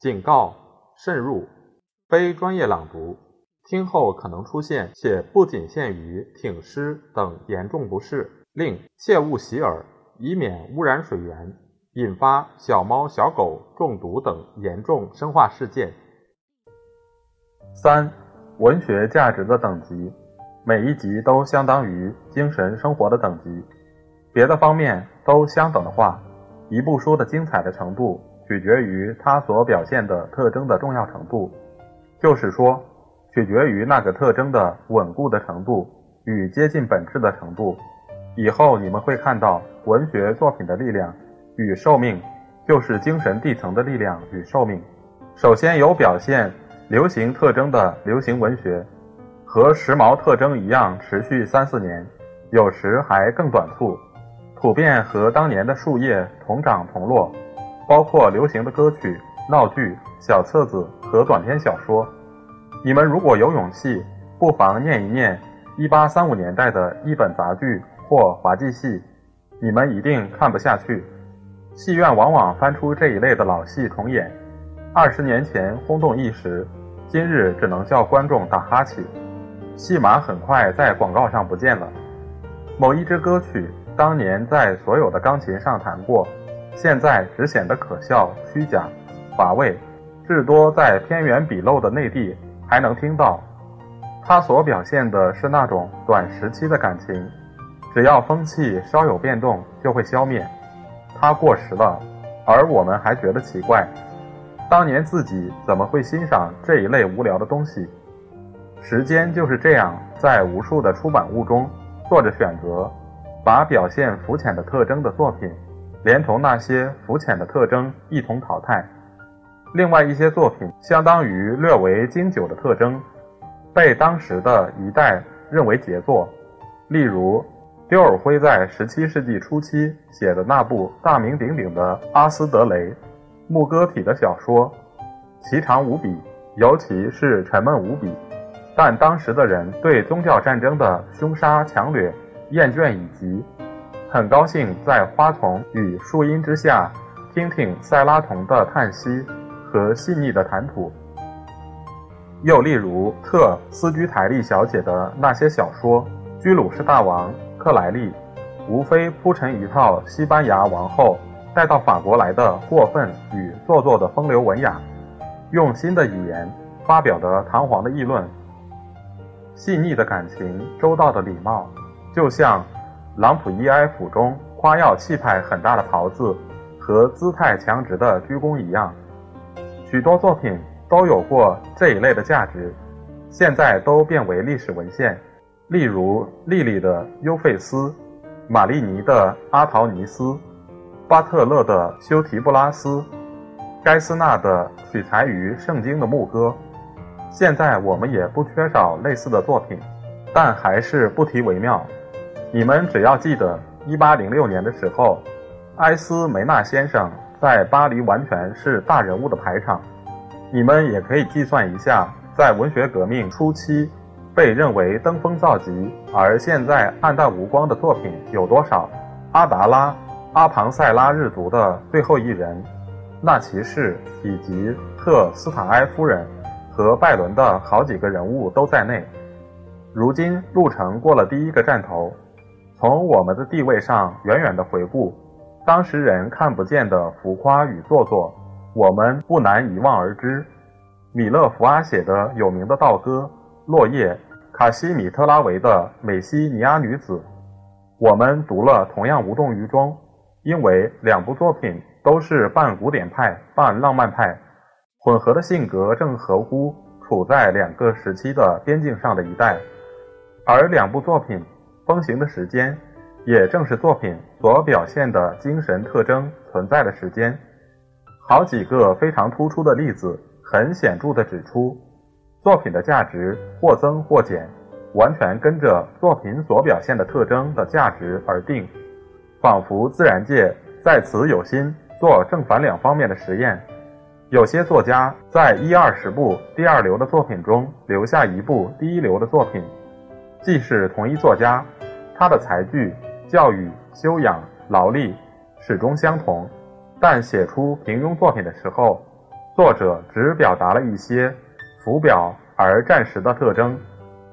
警告：慎入，非专业朗读，听后可能出现且不仅限于挺尸等严重不适。另切勿洗耳，以免污染水源，引发小猫小狗中毒等严重生化事件。三、文学价值的等级，每一级都相当于精神生活的等级。别的方面都相等的话，一部书的精彩的程度。取决于它所表现的特征的重要程度，就是说，取决于那个特征的稳固的程度与接近本质的程度。以后你们会看到，文学作品的力量与寿命，就是精神地层的力量与寿命。首先有表现流行特征的流行文学，和时髦特征一样持续三四年，有时还更短促，普遍和当年的树叶同长同落。包括流行的歌曲、闹剧、小册子和短篇小说。你们如果有勇气，不妨念一念1835年代的一本杂剧或滑稽戏，你们一定看不下去。戏院往往翻出这一类的老戏重演，二十年前轰动一时，今日只能叫观众打哈欠。戏码很快在广告上不见了。某一支歌曲当年在所有的钢琴上弹过。现在只显得可笑、虚假、乏味，至多在偏远笔陋的内地还能听到。它所表现的是那种短时期的感情，只要风气稍有变动就会消灭。它过时了，而我们还觉得奇怪，当年自己怎么会欣赏这一类无聊的东西？时间就是这样，在无数的出版物中做着选择，把表现肤浅的特征的作品。连同那些肤浅的特征一同淘汰。另外一些作品，相当于略为经久的特征，被当时的一代认为杰作。例如，丢尔辉在17世纪初期写的那部大名鼎鼎的《阿斯德雷》，牧歌体的小说，奇长无比，尤其是沉闷无比。但当时的人对宗教战争的凶杀强掠厌倦已极。很高兴在花丛与树荫之下听听塞拉童的叹息和细腻的谈吐。又例如特斯居台利小姐的那些小说，《居鲁士大王》《克莱利》，无非铺陈一套西班牙王后带到法国来的过分与做作的风流文雅，用新的语言发表的堂皇的议论，细腻的感情，周到的礼貌，就像。朗普伊埃府中夸耀气派很大的袍子和姿态强直的鞠躬一样，许多作品都有过这一类的价值，现在都变为历史文献。例如莉莉的《优费斯》，玛丽尼的《阿陶尼斯》，巴特勒的《修提布拉斯》，盖斯纳的取材于圣经的牧歌。现在我们也不缺少类似的作品，但还是不提为妙。你们只要记得，一八零六年的时候，埃斯梅纳先生在巴黎完全是大人物的排场。你们也可以计算一下，在文学革命初期被认为登峰造极，而现在黯淡无光的作品有多少？阿达拉、阿庞塞拉日族的最后一人、纳奇士以及特斯坦埃夫人和拜伦的好几个人物都在内。如今路程过了第一个站头。从我们的地位上远远的回顾，当时人看不见的浮夸与做作，我们不难一望而知。米勒福阿写的有名的道歌《落叶》，卡西米特拉维的《美西尼亚女子》，我们读了同样无动于衷，因为两部作品都是半古典派、半浪漫派，混合的性格正合乎处在两个时期的边境上的一代，而两部作品。风行的时间，也正是作品所表现的精神特征存在的时间。好几个非常突出的例子，很显著地指出，作品的价值或增或减，完全跟着作品所表现的特征的价值而定。仿佛自然界在此有心做正反两方面的实验。有些作家在一二十部第二流的作品中留下一部第一流的作品，即使同一作家，他的才具、教育、修养、劳力始终相同，但写出平庸作品的时候，作者只表达了一些浮表而暂时的特征；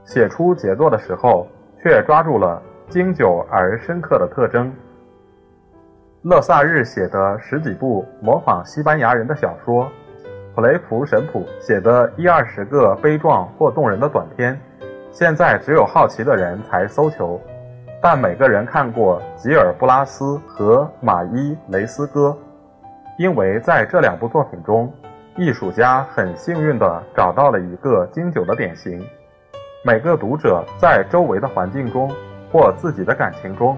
写出杰作的时候，却抓住了经久而深刻的特征。勒萨日写的十几部模仿西班牙人的小说，普雷普神普写的一二十个悲壮或动人的短篇，现在只有好奇的人才搜求。但每个人看过吉尔布拉斯和马伊雷斯哥，因为在这两部作品中，艺术家很幸运地找到了一个经久的典型。每个读者在周围的环境中或自己的感情中。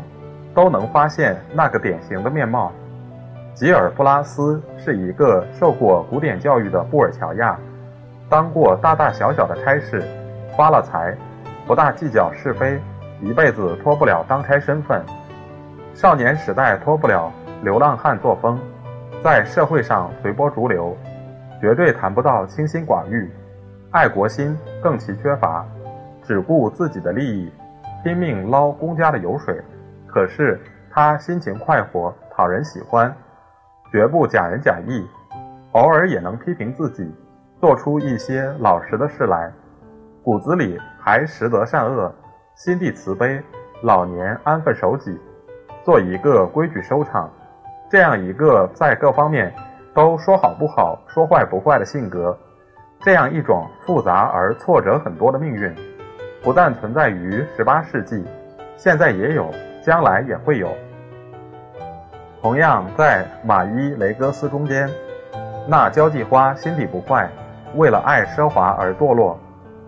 都能发现那个典型的面貌。吉尔布拉斯是一个受过古典教育的布尔乔亚，当过大大小小的差事，发了财，不大计较是非，一辈子脱不了当差身份。少年时代脱不了流浪汉作风，在社会上随波逐流，绝对谈不到清心寡欲，爱国心更其缺乏，只顾自己的利益，拼命捞公家的油水。可是他心情快活，讨人喜欢，绝不假仁假义，偶尔也能批评自己，做出一些老实的事来，骨子里还识得善恶，心地慈悲，老年安分守己，做一个规矩收场。这样一个在各方面都说好不好，说坏不坏的性格，这样一种复杂而挫折很多的命运，不但存在于十八世纪，现在也有。将来也会有。同样，在马伊雷戈斯中间，那交际花心地不坏，为了爱奢华而堕落，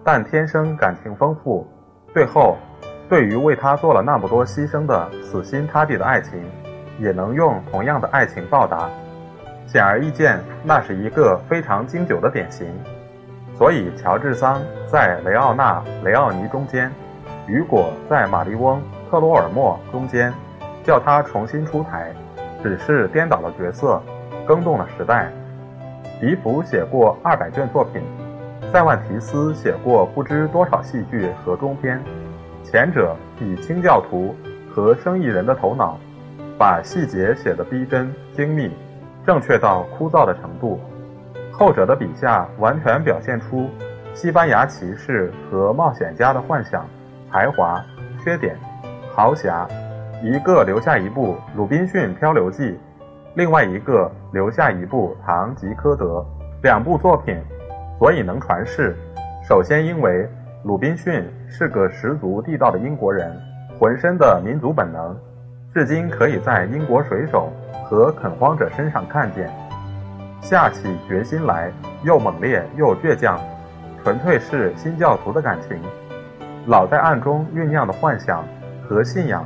但天生感情丰富。最后，对于为他做了那么多牺牲的死心塌地的爱情，也能用同样的爱情报答。显而易见，那是一个非常经久的典型。所以，乔治桑在雷奥纳雷奥尼中间，雨果在玛丽翁。特罗尔莫中间，叫他重新出台，只是颠倒了角色，更动了时代。笛福写过二百卷作品，塞万提斯写过不知多少戏剧和中篇。前者以清教徒和生意人的头脑，把细节写得逼真精密，正确到枯燥的程度；后者的笔下完全表现出西班牙骑士和冒险家的幻想、才华、缺点。豪侠，一个留下一部《鲁滨逊漂流记》，另外一个留下一部《堂吉诃德》，两部作品，所以能传世。首先，因为鲁滨逊是个十足地道的英国人，浑身的民族本能，至今可以在英国水手和垦荒者身上看见。下起决心来，又猛烈又倔强，纯粹是新教徒的感情，老在暗中酝酿的幻想。和信仰，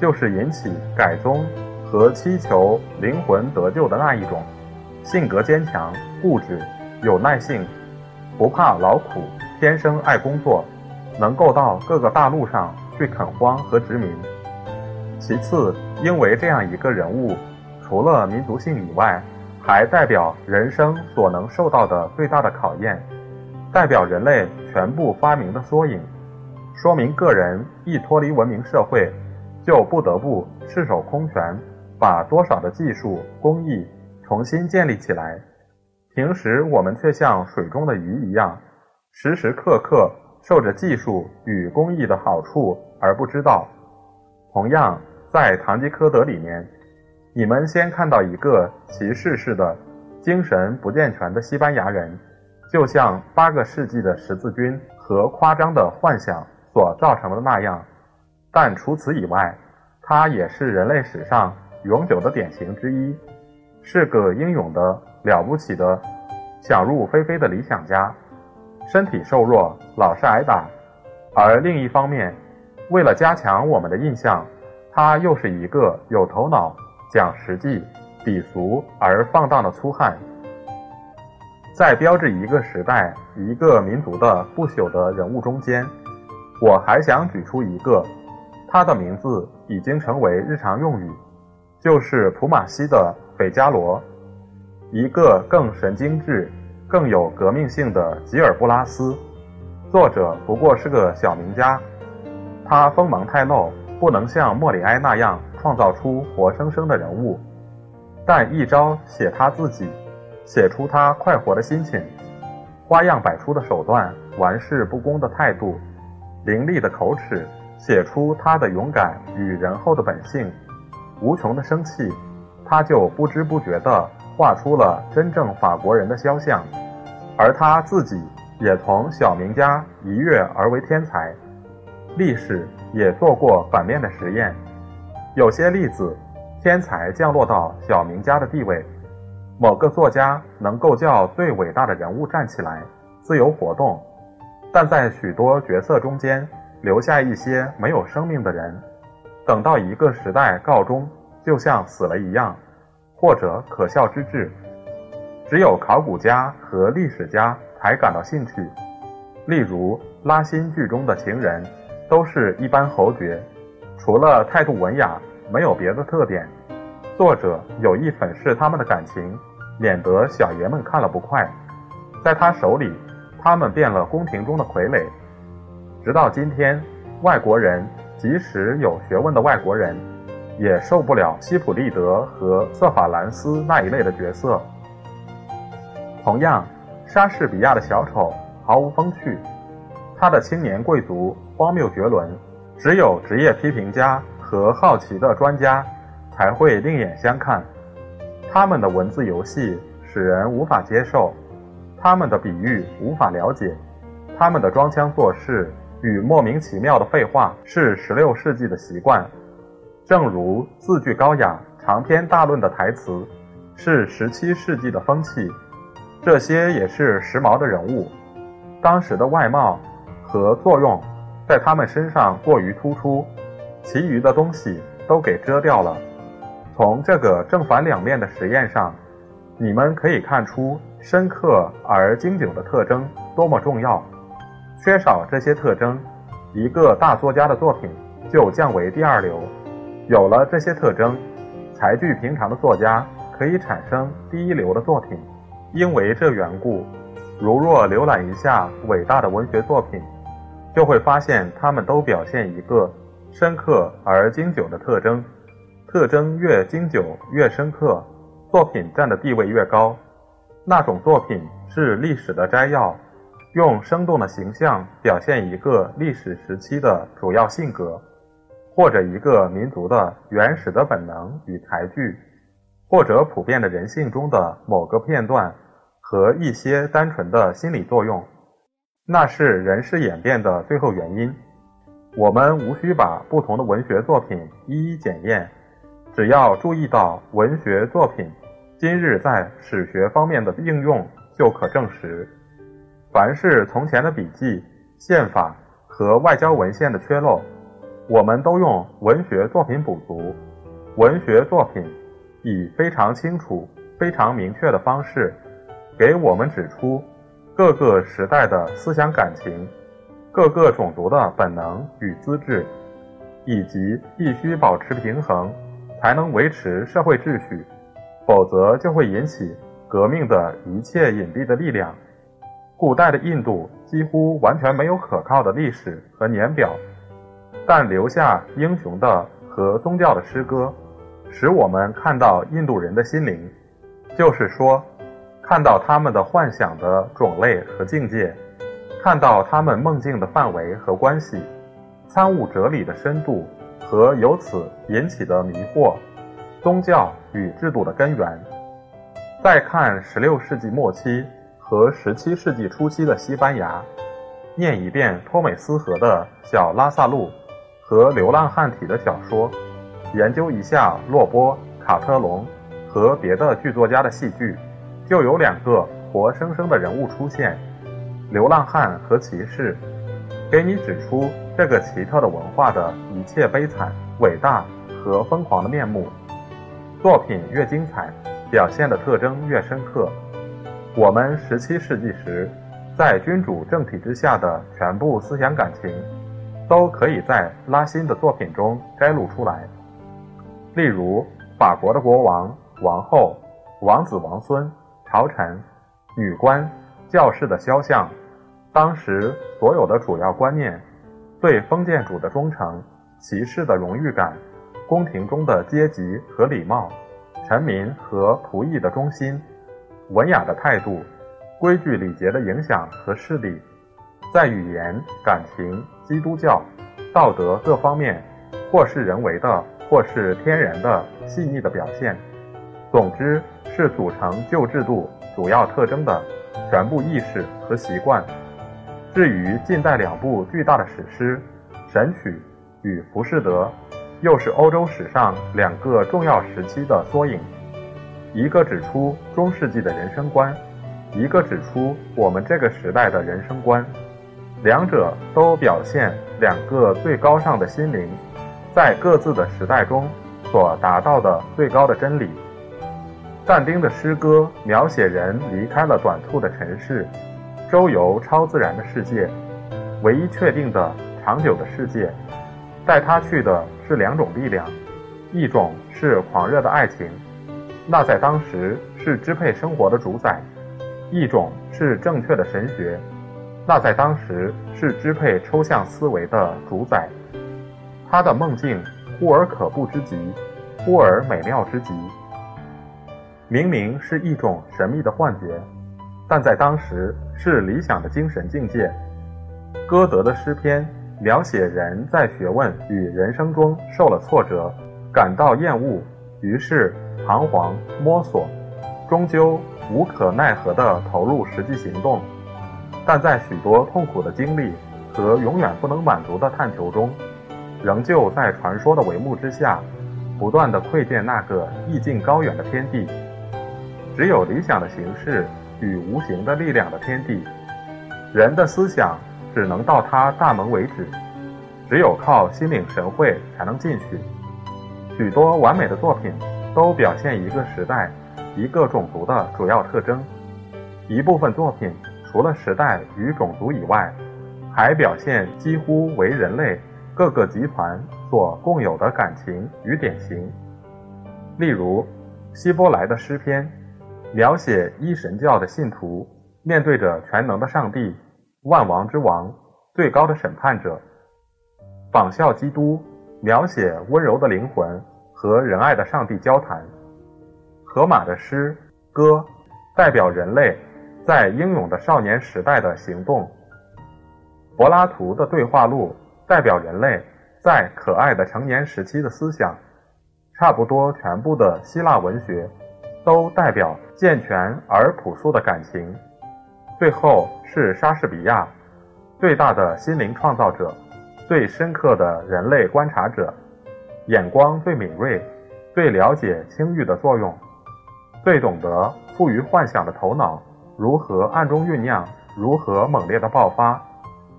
就是引起改宗和祈求灵魂得救的那一种。性格坚强、固执、有耐性，不怕劳苦，天生爱工作，能够到各个大陆上去垦荒和殖民。其次，因为这样一个人物，除了民族性以外，还代表人生所能受到的最大的考验，代表人类全部发明的缩影。说明个人一脱离文明社会，就不得不赤手空拳，把多少的技术工艺重新建立起来。平时我们却像水中的鱼一样，时时刻刻受着技术与工艺的好处而不知道。同样，在《堂吉诃德》里面，你们先看到一个骑士似的、精神不健全的西班牙人，就像八个世纪的十字军和夸张的幻想。所造成的那样，但除此以外，他也是人类史上永久的典型之一，是个英勇的、了不起的、想入非非的理想家。身体瘦弱，老是挨打，而另一方面，为了加强我们的印象，他又是一个有头脑、讲实际、鄙俗而放荡的粗汉。在标志一个时代、一个民族的不朽的人物中间。我还想举出一个，他的名字已经成为日常用语，就是普马西的《斐加罗》，一个更神经质、更有革命性的吉尔布拉斯。作者不过是个小名家，他锋芒太露，不能像莫里埃那样创造出活生生的人物，但一朝写他自己，写出他快活的心情，花样百出的手段，玩世不恭的态度，凌厉的口齿，写出他的勇敢与仁厚的本性。无穷的生气，他就不知不觉地画出了真正法国人的肖像，而他自己也从小名家一跃而为天才。历史也做过反面的实验，有些例子，天才降落到小名家的地位，某个作家能够叫最伟大的人物站起来，自由活动，但在许多角色中间留下一些没有生命的人。等到一个时代告终，就像死了一样，或者可笑之至。只有考古家和历史家才感到兴趣。例如拉辛剧中的情人，都是一般侯爵，除了态度文雅，没有别的特点。作者有意粉饰他们的感情，免得小爷们看了不快。在他手里，他们变了宫廷中的傀儡。直到今天，外国人。即使有学问的外国人，也受不了西普利德和瑟法兰斯那一类的角色。同样，莎士比亚的小丑毫无风趣，他的青年贵族荒谬绝伦，只有职业批评家和好奇的专家才会另眼相看。他们的文字游戏使人无法接受，他们的比喻无法了解，他们的装腔作势。与莫名其妙的废话是十六世纪的习惯，正如字句高雅、长篇大论的台词是十七世纪的风气。这些也是时髦的人物，当时的外貌和作用在他们身上过于突出，其余的东西都给遮掉了。从这个正反两面的实验上，你们可以看出深刻而经久的特征多么重要。缺少这些特征，一个大作家的作品就降为第二流；有了这些特征，才具平常的作家可以产生第一流的作品。因为这缘故，如若浏览一下伟大的文学作品，就会发现他们都表现一个深刻而经久的特征。特征越经久越深刻，作品占的地位越高。那种作品是历史的摘要。用生动的形象表现一个历史时期的主要性格，或者一个民族的原始的本能与才具，或者普遍的人性中的某个片段和一些单纯的心理作用，那是人事演变的最后原因。我们无需把不同的文学作品一一检验，只要注意到文学作品今日在史学方面的应用，就可证实。凡是从前的笔记、宪法和外交文献的缺漏，我们都用文学作品补足。文学作品以非常清楚、非常明确的方式，给我们指出各个时代的思想感情、各个种族的本能与资质，以及必须保持平衡才能维持社会秩序，否则就会引起革命的一切隐蔽的力量。古代的印度几乎完全没有可靠的历史和年表，但留下英雄的和宗教的诗歌，使我们看到印度人的心灵，就是说，看到他们的幻想的种类和境界，看到他们梦境的范围和关系，参悟哲理的深度和由此引起的迷惑，宗教与制度的根源。再看十六世纪末期。和十七世纪初期的西班牙，念一遍托美斯河的小拉萨路和流浪汉体的小说，研究一下洛波、卡特隆和别的剧作家的戏剧，就有两个活生生的人物出现：流浪汉和骑士，给你指出这个奇特的文化的一切悲惨、伟大和疯狂的面目。作品越精彩，表现的特征越深刻。我们十七世纪时，在君主政体之下的全部思想感情，都可以在拉辛的作品中摘录出来。例如，法国的国王、王后、王子、王孙、朝臣、女官、教士的肖像，当时所有的主要观念，对封建主的忠诚、骑士的荣誉感、宫廷中的阶级和礼貌、臣民和仆役的忠心、文雅的态度、规矩礼节的影响和势力，在语言、感情、基督教、道德各方面，或是人为的。或是天然的细腻的表现，总之是组成旧制度主要特征的全部意识和习惯。至于近代两部巨大的史诗《神曲》与《浮士德》，又是欧洲史上两个重要时期的缩影。一个指出中世纪的人生观，一个指出我们这个时代的人生观，两者都表现两个最高尚的心灵。在各自的时代中所达到的最高的真理。但丁的诗歌描写人离开了短促的尘世，周游超自然的世界，唯一确定的长久的世界。带他去的是两种力量，一种是狂热的爱情，那在当时是支配生活的主宰；一种是正确的神学，那在当时是支配抽象思维的主宰。他的梦境忽而可怖之极，忽而美妙之极。明明是一种神秘的幻觉，但在当时是理想的精神境界。歌德的诗篇描写人在学问与人生中受了挫折，感到厌恶，于是彷徨摸索，终究无可奈何地投入实际行动。但在许多痛苦的经历和永远不能满足的探求中。仍旧在传说的帷幕之下，不断的窥见那个意境高远的天地。只有理想的形式与无形的力量的天地，人的思想只能到他大门为止。只有靠心领神会才能进去。许多完美的作品都表现一个时代、一个种族的主要特征。一部分作品除了时代与种族以外，还表现几乎为人类。各个集团所共有的感情与典型，例如希伯来的诗篇，描写一神教的信徒面对着全能的上帝、万王之王、最高的审判者；仿效基督，描写温柔的灵魂和仁爱的上帝交谈。荷马的诗歌代表人类在英勇的少年时代的行动。柏拉图的对话录。代表人类在可爱的成年时期的思想，差不多全部的希腊文学都代表健全而朴素的感情。最后是莎士比亚，最大的心灵创造者，最深刻的人类观察者，眼光最敏锐，最了解清誉的作用，最懂得富于幻想的头脑如何暗中酝酿，如何猛烈的爆发。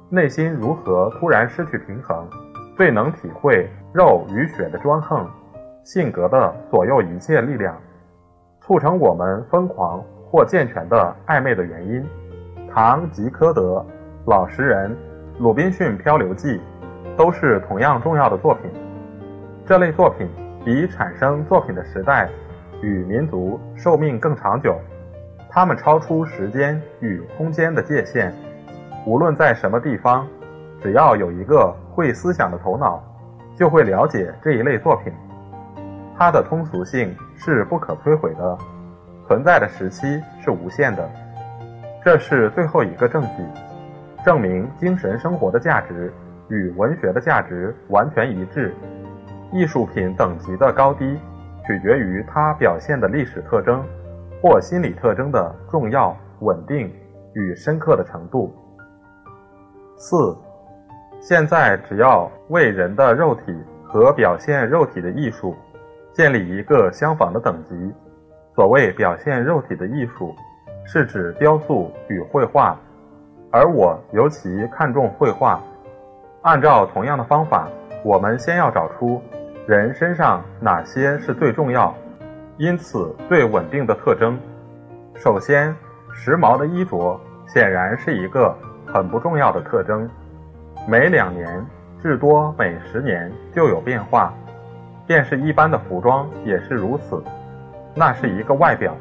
内心如何突然失去平衡，最能体会肉与血的专横，性格的左右一切力量，促成我们疯狂或健全的暧昧的原因。唐吉诃德、老实人、鲁滨逊漂流记，都是同样重要的作品。这类作品比产生作品的时代与民族寿命更长久，它们超出时间与空间的界限。无论在什么地方，只要有一个会思想的头脑，就会了解这一类作品。它的通俗性是不可摧毁的，存在的时期是无限的。这是最后一个证据，证明精神生活的价值与文学的价值完全一致。艺术品等级的高低，取决于它表现的历史特征或心理特征的重要、稳定与深刻的程度。四，现在只要为人的肉体和表现肉体的艺术建立一个相仿的等级。所谓表现肉体的艺术，是指雕塑与绘画，而我尤其看重绘画。按照同样的方法，我们先要找出人身上哪些是最重要、因此最稳定的特征。首先，时髦的衣着显然是一个。很不重要的特征，每两年至多每十年就有变化。便是一般的服装也是如此，那是一个外表，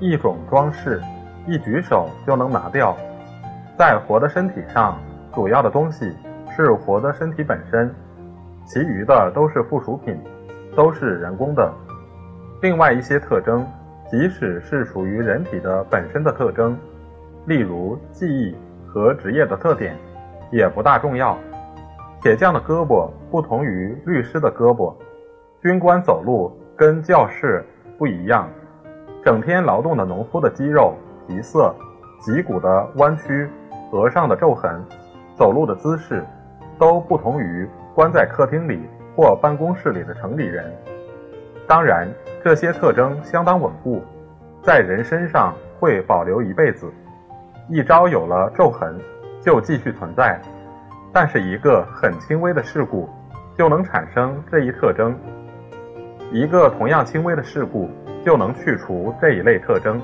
一种装饰，一举手就能拿掉。在活的身体上，主要的东西是活的身体本身，其余的都是附属品，都是人工的。另外一些特征，即使是属于人体的本身的特征，例如记忆和职业的特点，也不大重要。铁匠的胳膊不同于律师的胳膊，军官走路跟教士不一样，整天劳动的农夫的肌肉、皮色、脊骨的弯曲。额上的皱痕，走路的姿势，都不同于关在客厅里或办公室里的城里人。当然，这些特征相当稳固，在人身上会保留一辈子。一朝有了皱痕，就继续存在。但是一个很轻微的事故，就能产生这一特征；一个同样轻微的事故，就能去除这一类特征。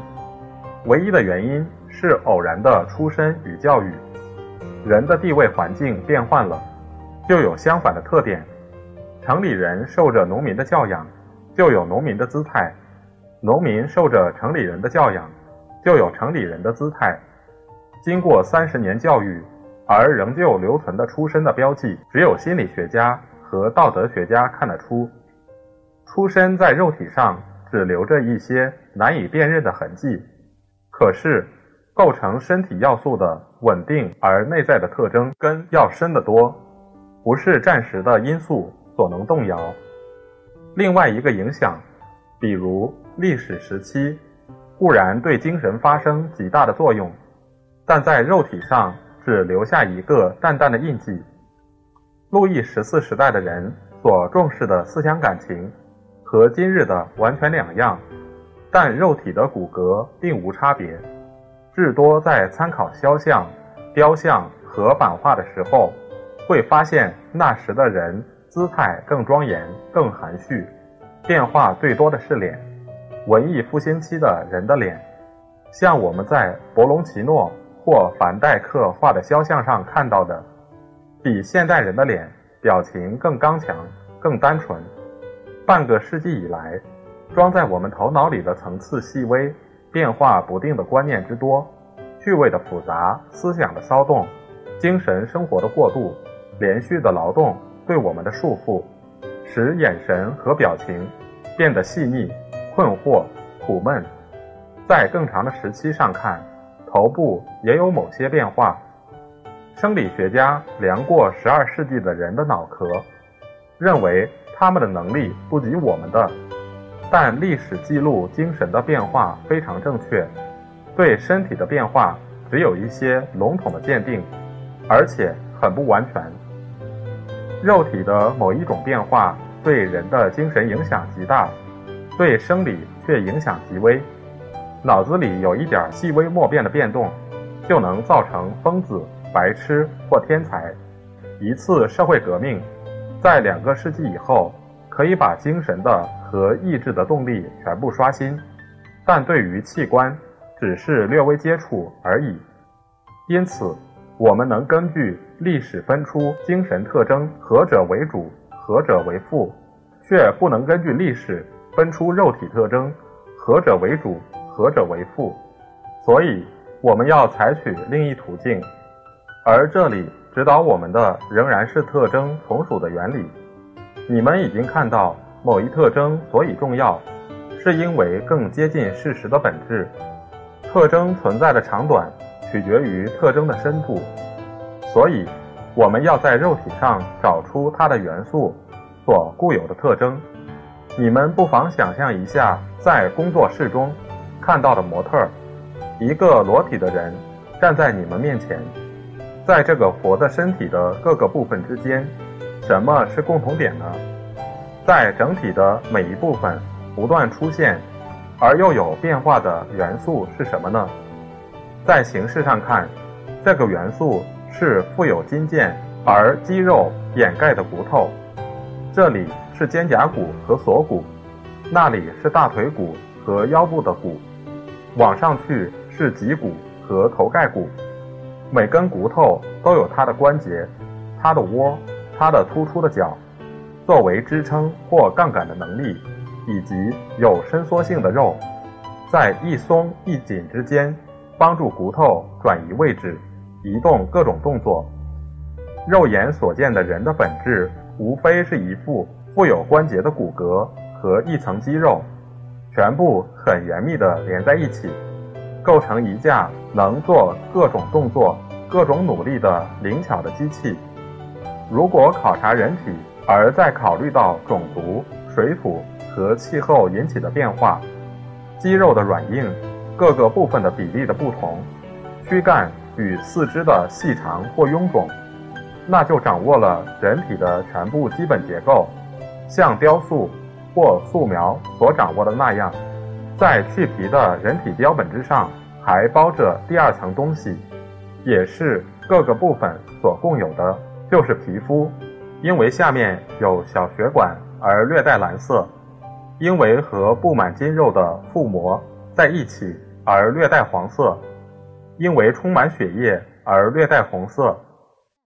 唯一的原因。是偶然的出身与教育，人的地位环境变换了，就有相反的特点。城里人受着农民的教养，就有农民的姿态；农民受着城里人的教养，就有城里人的姿态。经过三十年教育而仍旧留存的出身的标记，只有心理学家和道德学家看得出。出身在肉体上只留着一些难以辨认的痕迹，可是。构成身体要素的稳定而内在的特征根要深得多，不是暂时的因素所能动摇。另外一个影响，比如历史时期，固然对精神发生极大的作用，但在肉体上只留下一个淡淡的印记。路易十四时代的人所重视的思想感情，和今日的完全两样，但肉体的骨骼并无差别。至多在参考肖像、雕像和版画的时候，会发现那时的人姿态更庄严、更含蓄，变化最多的是脸。文艺复兴期的人的脸，像我们在博隆奇诺或凡戴克画的肖像上看到的，比现代人的脸表情更刚强、更单纯。半个世纪以来，装在我们头脑里的层次细微。变化不定的观念之多，趣味的复杂，思想的骚动，精神生活的过度，连续的劳动对我们的束缚，使眼神和表情变得细腻、困惑、苦闷。在更长的时期上看，头部也有某些变化。生理学家量过十二世纪的人的脑壳，认为他们的能力不及我们的。但历史记录精神的变化非常正确，对身体的变化只有一些笼统的鉴定，而且很不完全。肉体的某一种变化对人的精神影响极大，对生理却影响极微。脑子里有一点细微莫辨的变动，就能造成疯子、白痴或天才。一次社会革命，在两个世纪以后，可以把精神的。和意志的动力全部刷新，但对于器官只是略微接触而已。因此，我们能根据历史分出精神特征何者为主，何者为副，却不能根据历史分出肉体特征何者为主，何者为副。所以，我们要采取另一途径，而这里指导我们的仍然是特征从属的原理。你们已经看到。某一特征所以重要，是因为更接近事实的本质。特征存在的长短取决于特征的深度，所以我们要在肉体上找出它的元素所固有的特征。你们不妨想象一下，在工作室中看到的模特，一个裸体的人站在你们面前，在这个活的身体的各个部分之间，什么是共同点呢？在整体的每一部分不断出现而又有变化的元素是什么呢？在形式上看，这个元素是富有筋腱而肌肉掩盖的骨头。这里是肩胛骨和锁骨，那里是大腿骨和腰部的骨，往上去是脊骨和头盖骨。每根骨头都有它的关节、它的窝、它的突出的角。作为支撑或杠杆的能力，以及有伸缩性的肉，在一松一紧之间，帮助骨头转移位置、移动各种动作。肉眼所见的人的本质，无非是一副富有关节的骨骼和一层肌肉，全部很严密地连在一起，构成一架能做各种动作、各种努力的灵巧的机器。如果考察人体，而再考虑到种族、水土和气候引起的变化，肌肉的软硬、各个部分的比例的不同，躯干与四肢的细长或臃肿。那就掌握了人体的全部基本结构，像雕塑或素描所掌握的那样，在去皮的人体标本之上还包着第二层东西，也是各个部分所共有的，就是皮肤。因为下面有小血管而略带蓝色，因为和布满筋肉的腹膜在一起而略带黄色，因为充满血液而略带红色。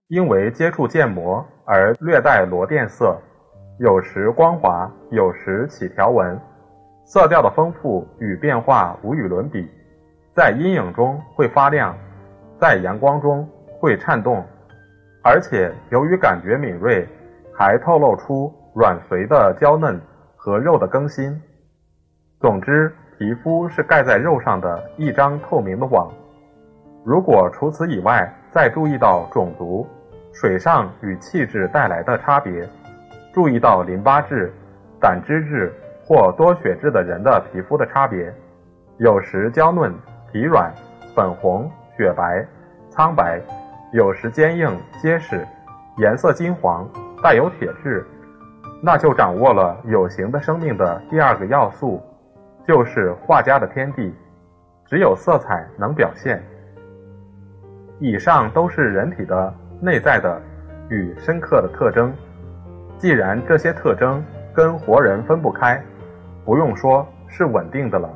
因为接触腱膜而略带罗靛色，有时光滑，有时起条纹，色调的丰富与变化无与伦比。在阴影中会发亮，在阳光中会颤动，而且由于感觉敏锐，还透露出软髓的娇嫩和肉的更新。总之，皮肤是盖在肉上的一张透明的网。如果除此以外，再注意到种族。水上与气质带来的差别，注意到淋巴质、胆汁质或多血质的人的皮肤的差别，有时娇嫩、皮软、粉红、雪白、苍白，有时坚硬、结实，颜色金黄，带有铁质，那就掌握了有形的生命的第二个要素，就是画家的天地，只有色彩能表现。以上都是人体的。内在的与深刻的特征，既然这些特征跟活人分不开，不用说是稳定的了。